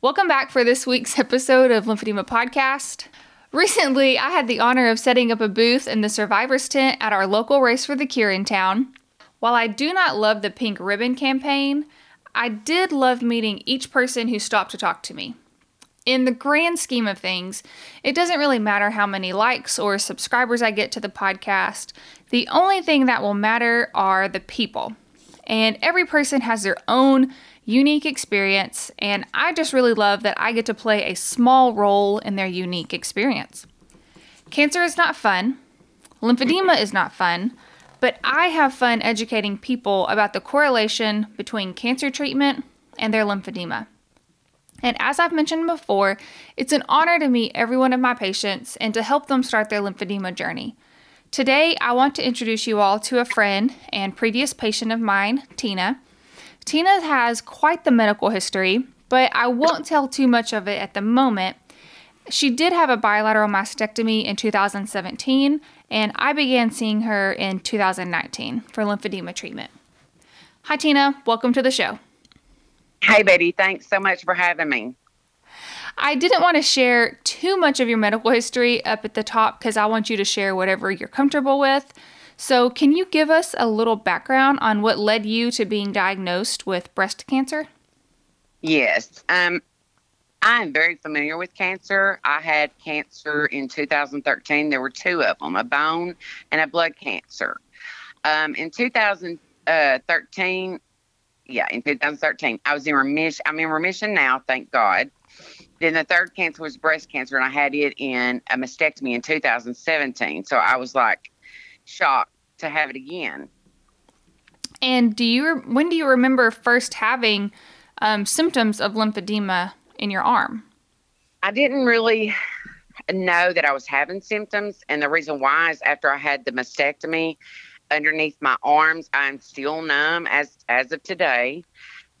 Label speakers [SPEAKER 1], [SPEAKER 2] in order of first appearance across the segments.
[SPEAKER 1] Welcome back for this week's episode of Lymphedema Podcast. Recently, I had the honor of setting up a booth in the survivors tent at our local Race for the Cure in town. While I do not love the pink ribbon campaign, I did love meeting each person who stopped to talk to me. In the grand scheme of things, it doesn't really matter how many likes or subscribers I get to the podcast. The only thing that will matter are the people. And every person has their own unique experience, and I just really love that I get to play a small role in their unique experience. Cancer is not fun, lymphedema is not fun, but I have fun educating people about the correlation between cancer treatment and their lymphedema. And as I've mentioned before, it's an honor to meet every one of my patients and to help them start their lymphedema journey. Today, I want to introduce you all to a friend and previous patient of mine, Tina. Tina has quite the medical history, but I won't tell too much of it at the moment. She did have a bilateral mastectomy in 2017, and I began seeing her in 2019 for lymphedema treatment. Hi, Tina. Welcome to the show.
[SPEAKER 2] Hey, Betty. Thanks so much for having me.
[SPEAKER 1] I didn't want to share too much of your medical history up at the top because I want you to share whatever you're comfortable with. So, can you give us a little background on what led you to being diagnosed with breast cancer?
[SPEAKER 2] Yes. Um, I am very familiar with cancer. I had cancer in 2013. There were two of them a bone and a blood cancer. Um, in 2013, yeah, in 2013, I was in remission. I'm in remission now, thank God. Then the third cancer was breast cancer, and I had it in a mastectomy in 2017. So I was like, shocked to have it again.
[SPEAKER 1] And do you when do you remember first having um, symptoms of lymphedema in your arm?
[SPEAKER 2] I didn't really know that I was having symptoms, and the reason why is after I had the mastectomy underneath my arms, I'm still numb as as of today.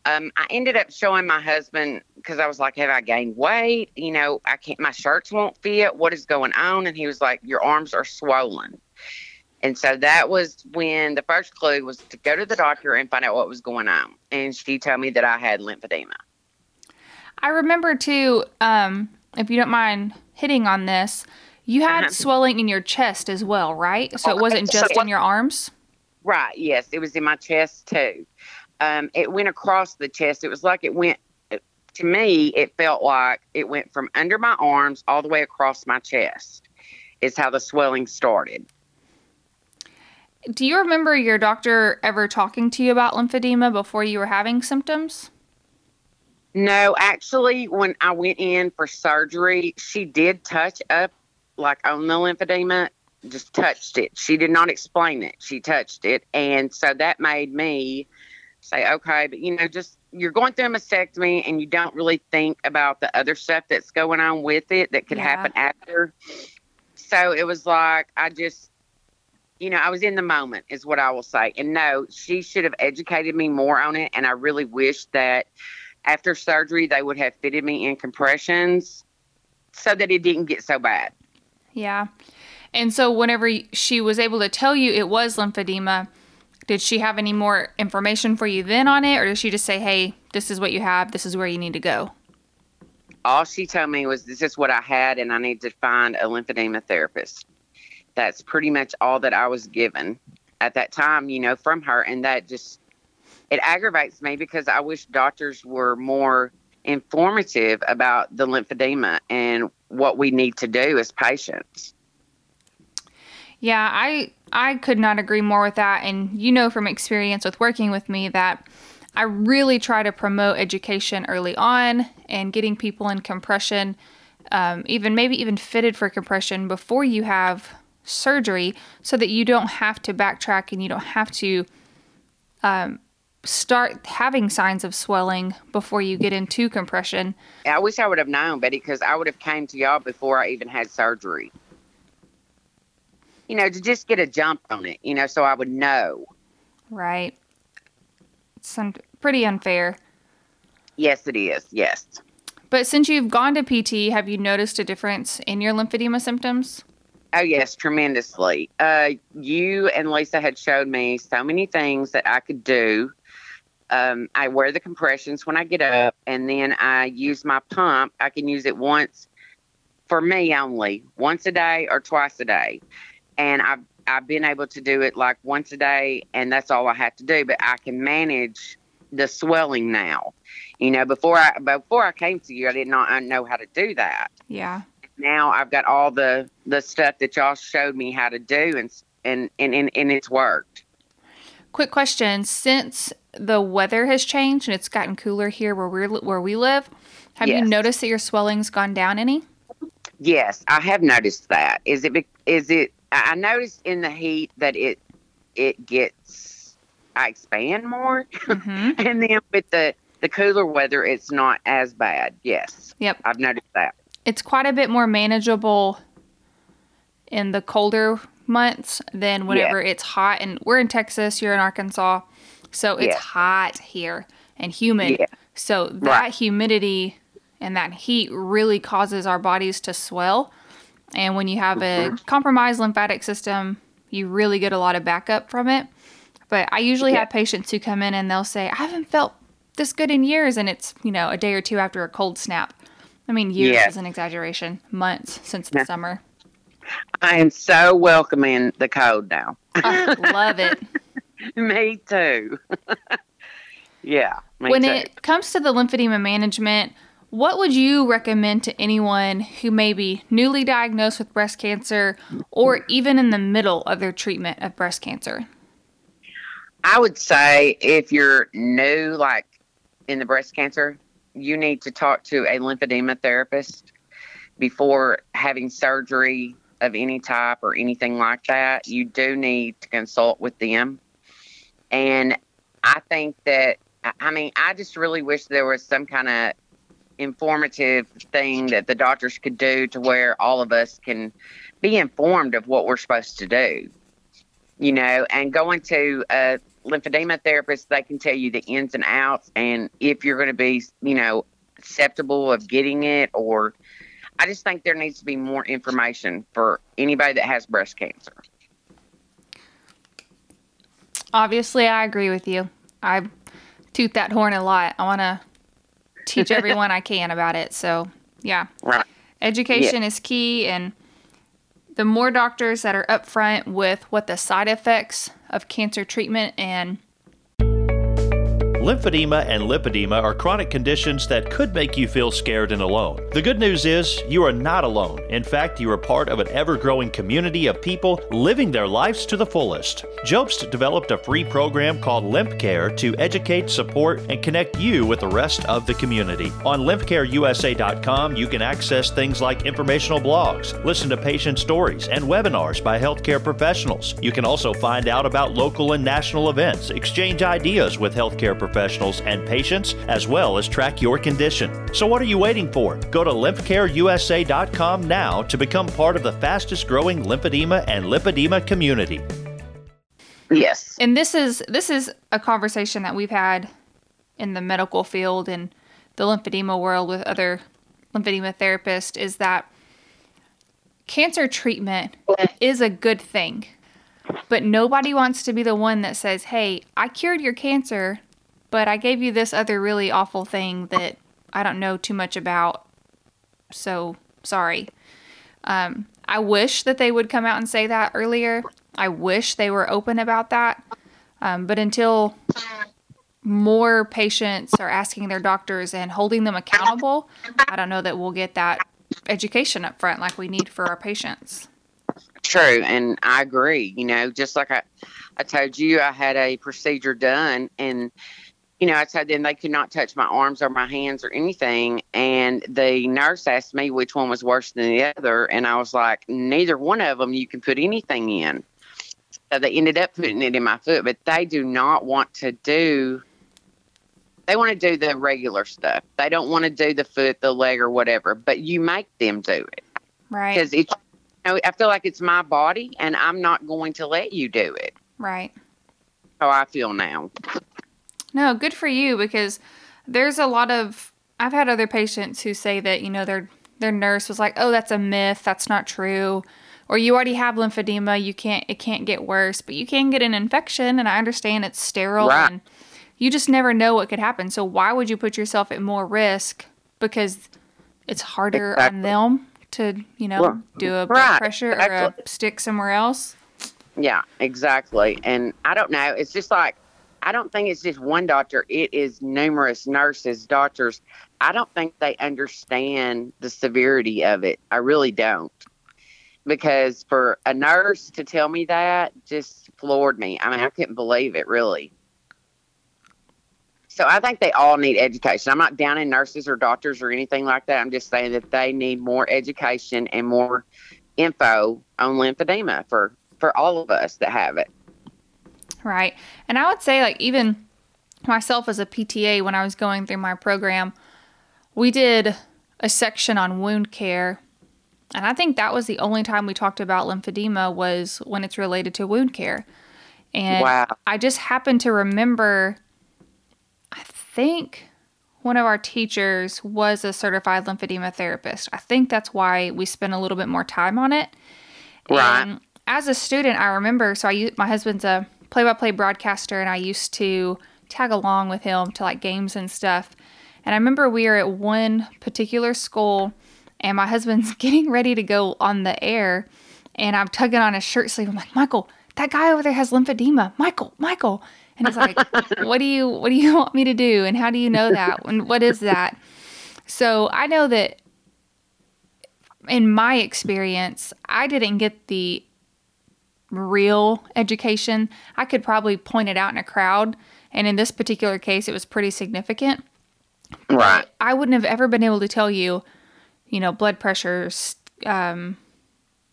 [SPEAKER 2] Um, I ended up showing my husband because I was like, "Have I gained weight? You know, I can't. My shirts won't fit. What is going on?" And he was like, "Your arms are swollen." And so that was when the first clue was to go to the doctor and find out what was going on. And she told me that I had lymphedema.
[SPEAKER 1] I remember too, um, if you don't mind hitting on this, you had uh-huh. swelling in your chest as well, right? So it wasn't just in your arms?
[SPEAKER 2] Right, yes. It was in my chest too. Um, it went across the chest. It was like it went, to me, it felt like it went from under my arms all the way across my chest, is how the swelling started.
[SPEAKER 1] Do you remember your doctor ever talking to you about lymphedema before you were having symptoms?
[SPEAKER 2] No, actually, when I went in for surgery, she did touch up like on the lymphedema, just touched it. She did not explain it. She touched it. And so that made me say, okay, but you know, just you're going through a mastectomy and you don't really think about the other stuff that's going on with it that could yeah. happen after. So it was like, I just, you know, I was in the moment, is what I will say. And no, she should have educated me more on it. And I really wish that after surgery, they would have fitted me in compressions so that it didn't get so bad.
[SPEAKER 1] Yeah. And so, whenever she was able to tell you it was lymphedema, did she have any more information for you then on it? Or did she just say, hey, this is what you have, this is where you need to go?
[SPEAKER 2] All she told me was, this is what I had, and I need to find a lymphedema therapist that's pretty much all that I was given at that time, you know, from her. And that just, it aggravates me because I wish doctors were more informative about the lymphedema and what we need to do as patients.
[SPEAKER 1] Yeah, I I could not agree more with that and you know from experience with working with me that I really try to promote education early on and getting people in compression um, even maybe even fitted for compression before you have surgery so that you don't have to backtrack and you don't have to um, start having signs of swelling before you get into compression.
[SPEAKER 2] I wish I would have known, Betty, because I would have came to y'all before I even had surgery. You know, to just get a jump on it, you know, so I would know.
[SPEAKER 1] Right. It's un- pretty unfair.
[SPEAKER 2] Yes, it is. Yes.
[SPEAKER 1] But since you've gone to PT, have you noticed a difference in your lymphedema symptoms?
[SPEAKER 2] Oh yes, tremendously. Uh, you and Lisa had showed me so many things that I could do. Um, I wear the compressions when I get up, and then I use my pump. I can use it once for me only, once a day or twice a day, and I've I've been able to do it like once a day, and that's all I have to do. But I can manage the swelling now. You know, before I before I came to you, I did not know how to do that.
[SPEAKER 1] Yeah
[SPEAKER 2] now I've got all the the stuff that y'all showed me how to do, and and and and, and it's worked.
[SPEAKER 1] Quick question: Since the weather has changed and it's gotten cooler here where we where we live, have yes. you noticed that your swelling's gone down any?
[SPEAKER 2] Yes, I have noticed that. Is it is it? I noticed in the heat that it it gets I expand more, mm-hmm. and then with the the cooler weather, it's not as bad. Yes.
[SPEAKER 1] Yep.
[SPEAKER 2] I've noticed that
[SPEAKER 1] it's quite a bit more manageable in the colder months than whenever yeah. it's hot. And we're in Texas, you're in Arkansas, so it's yeah. hot here and humid. Yeah. So that right. humidity and that heat really causes our bodies to swell. And when you have a mm-hmm. compromised lymphatic system, you really get a lot of backup from it. But I usually have patients who come in and they'll say, I haven't felt this good in years. And it's, you know, a day or two after a cold snap. I mean, years yes. is an exaggeration. Months since the summer.
[SPEAKER 2] I am so welcoming the cold now.
[SPEAKER 1] I love it.
[SPEAKER 2] me too. yeah.
[SPEAKER 1] Me when too. it comes to the lymphedema management, what would you recommend to anyone who may be newly diagnosed with breast cancer or even in the middle of their treatment of breast cancer?
[SPEAKER 2] I would say if you're new, like in the breast cancer, you need to talk to a lymphedema therapist before having surgery of any type or anything like that. You do need to consult with them. And I think that, I mean, I just really wish there was some kind of informative thing that the doctors could do to where all of us can be informed of what we're supposed to do. You know, and going to a lymphedema therapist, they can tell you the ins and outs and if you're going to be, you know, acceptable of getting it or I just think there needs to be more information for anybody that has breast cancer.
[SPEAKER 1] Obviously, I agree with you. I toot that horn a lot. I want to teach everyone I can about it. So, yeah.
[SPEAKER 2] Right.
[SPEAKER 1] Education yeah. is key and the more doctors that are upfront with what the side effects of cancer treatment and
[SPEAKER 3] Lymphedema and lipedema are chronic conditions that could make you feel scared and alone. The good news is you are not alone. In fact, you are part of an ever growing community of people living their lives to the fullest. Jobst developed a free program called Lymph Care to educate, support, and connect you with the rest of the community. On lymphcareusa.com, you can access things like informational blogs, listen to patient stories, and webinars by healthcare professionals. You can also find out about local and national events, exchange ideas with healthcare professionals professionals and patients, as well as track your condition. So, what are you waiting for? Go to lymphcareusa.com now to become part of the fastest growing lymphedema and lipedema community.
[SPEAKER 2] Yes.
[SPEAKER 1] And this is this is a conversation that we've had in the medical field and the lymphedema world with other lymphedema therapists is that cancer treatment is a good thing. But nobody wants to be the one that says, "Hey, I cured your cancer but I gave you this other really awful thing that I don't know too much about. So sorry. Um, I wish that they would come out and say that earlier. I wish they were open about that. Um, but until more patients are asking their doctors and holding them accountable, I don't know that we'll get that education up front like we need for our patients.
[SPEAKER 2] True, and I agree. You know, just like I, I told you, I had a procedure done, and you know, I told them they could not touch my arms or my hands or anything. And the nurse asked me which one was worse than the other, and I was like, neither one of them you can put anything in. So they ended up putting it in my foot, but they do not want to do. They want to do the regular stuff. They don't want to do the foot, the leg, or whatever. But you make them do it,
[SPEAKER 1] Right.
[SPEAKER 2] Because it's. You know, I feel like it's my body, and I'm not going to let you do it.
[SPEAKER 1] Right.
[SPEAKER 2] How I feel now.
[SPEAKER 1] No, good for you because there's a lot of I've had other patients who say that, you know, their their nurse was like, "Oh, that's a myth. That's not true." Or you already have lymphedema, you can't it can't get worse, but you can get an infection and I understand it's sterile
[SPEAKER 2] Right.
[SPEAKER 1] and you just never know what could happen. So why would you put yourself at more risk because it's harder on them to, you know,
[SPEAKER 2] Well,
[SPEAKER 1] do a blood
[SPEAKER 2] right,
[SPEAKER 1] pressure or a stick somewhere else?
[SPEAKER 2] Yeah, exactly. And I don't know. It's just like I don't think it's just one doctor. It is numerous nurses, doctors. I don't think they understand the severity of it. I really don't. Because for a nurse to tell me that just floored me. I mean, I couldn't believe it, really. So I think they all need education. I'm not down in nurses or doctors or anything like that. I'm just saying that they need more education and more info on lymphedema for for all of us that have it.
[SPEAKER 1] Right. And I would say, like, even myself as a PTA, when I was going through my program, we did a section on wound care. And I think that was the only time we talked about lymphedema was when it's related to wound care. And
[SPEAKER 2] Wow.
[SPEAKER 1] I just happened to remember, I think one of our teachers was a certified lymphedema therapist. I think that's why we spent a little bit more time on it.
[SPEAKER 2] Right.
[SPEAKER 1] And as a student, I remember. So I my husband's a play-by-play broadcaster, and I used to tag along with him to like games and stuff. And I remember we were at one particular school, and my husband's getting ready to go on the air, and I'm tugging on his shirt sleeve. I'm like, Michael, that guy over there has lymphedema. Michael, Michael. And he's like, What do you What do you want me to do? And how do you know that? And what is that? So I know that in my experience, I didn't get the real education. I could probably point it out in a crowd, and in this particular case, it was pretty significant.
[SPEAKER 2] Right.
[SPEAKER 1] I wouldn't have ever been able to tell you, you know, blood pressures, um,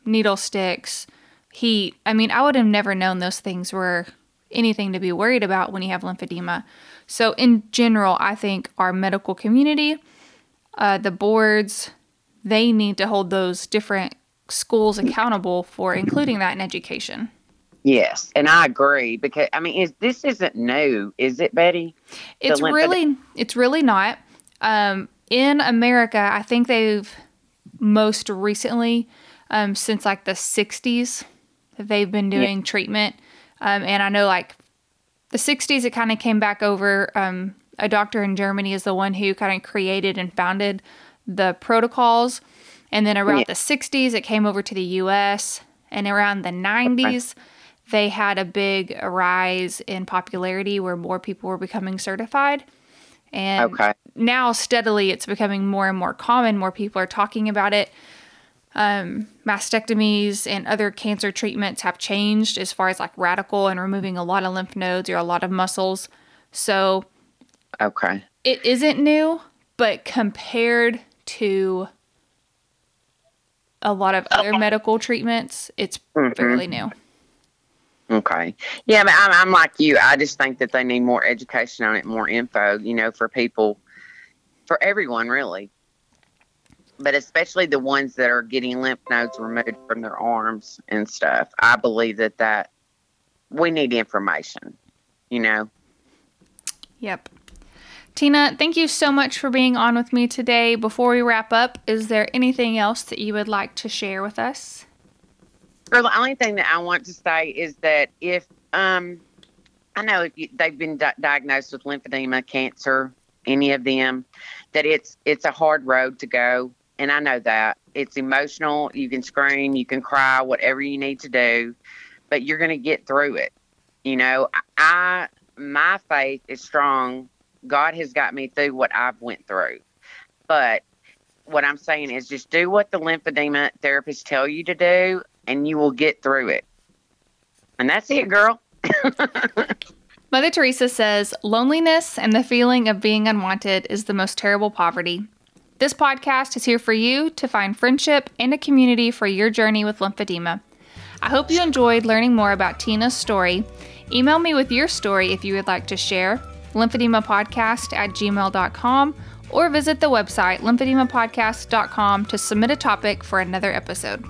[SPEAKER 1] needle sticks, heat. I mean, I would have never known those things were anything to be worried about when you have lymphedema. So, in general, I think our medical community, uh, the boards, they need to hold those different schools accountable for including that in education.
[SPEAKER 2] Yes, and I agree because I mean, is this isn't new, is it, Betty?
[SPEAKER 1] It's really, it's really not. Um, in America, I think they've most recently, um, since like the '60s, they've been doing treatment. Um, and I know like the '60s, it kind of came back over. Um, a doctor in Germany is the one who kind of created and founded the protocols. And then around
[SPEAKER 2] Yeah.
[SPEAKER 1] the '60s, it came over to the U.S. And around the '90s, they had a big rise in popularity where more people were becoming certified. And
[SPEAKER 2] Okay.
[SPEAKER 1] now steadily it's becoming more and more common. More people are talking about it. Um, mastectomies and other cancer treatments have changed as far as like radical and removing a lot of lymph nodes or a lot of muscles. So
[SPEAKER 2] Okay.
[SPEAKER 1] it isn't new, but compared to a lot of other medical treatments, it's
[SPEAKER 2] Mhm.
[SPEAKER 1] fairly new.
[SPEAKER 2] Okay. Yeah, but I'm, I'm like you. I just think that they need more education on it, more info, you know, for people, for everyone, really. But especially the ones that are getting lymph nodes removed from their arms and stuff. I believe that that we need information, you know.
[SPEAKER 1] Yep. Tina, thank you so much for being on with me today. Before we wrap up, is there anything else that you would like to share with us?
[SPEAKER 2] Girl, the only thing that I want to say is that if um, I know if you, they've been di- diagnosed with lymphedema, cancer, any of them, that it's it's a hard road to go, and I know that it's emotional. You can scream, you can cry, whatever you need to do, but you're going to get through it. You know, I my faith is strong. God has got me through what I've went through. But what I'm saying is just do what the lymphedema therapists tell you to do and you will get through it. And that's it, girl.
[SPEAKER 1] Mother Teresa says loneliness and the feeling of being unwanted is the most terrible poverty. This podcast is here for you to find friendship and a community for your journey with lymphedema. I hope you enjoyed learning more about Tina's story. Email me with your story if you would like to share, lymphedemapodcast at gmail.com, or visit the website lymphedemapodcast.com to submit a topic for another episode.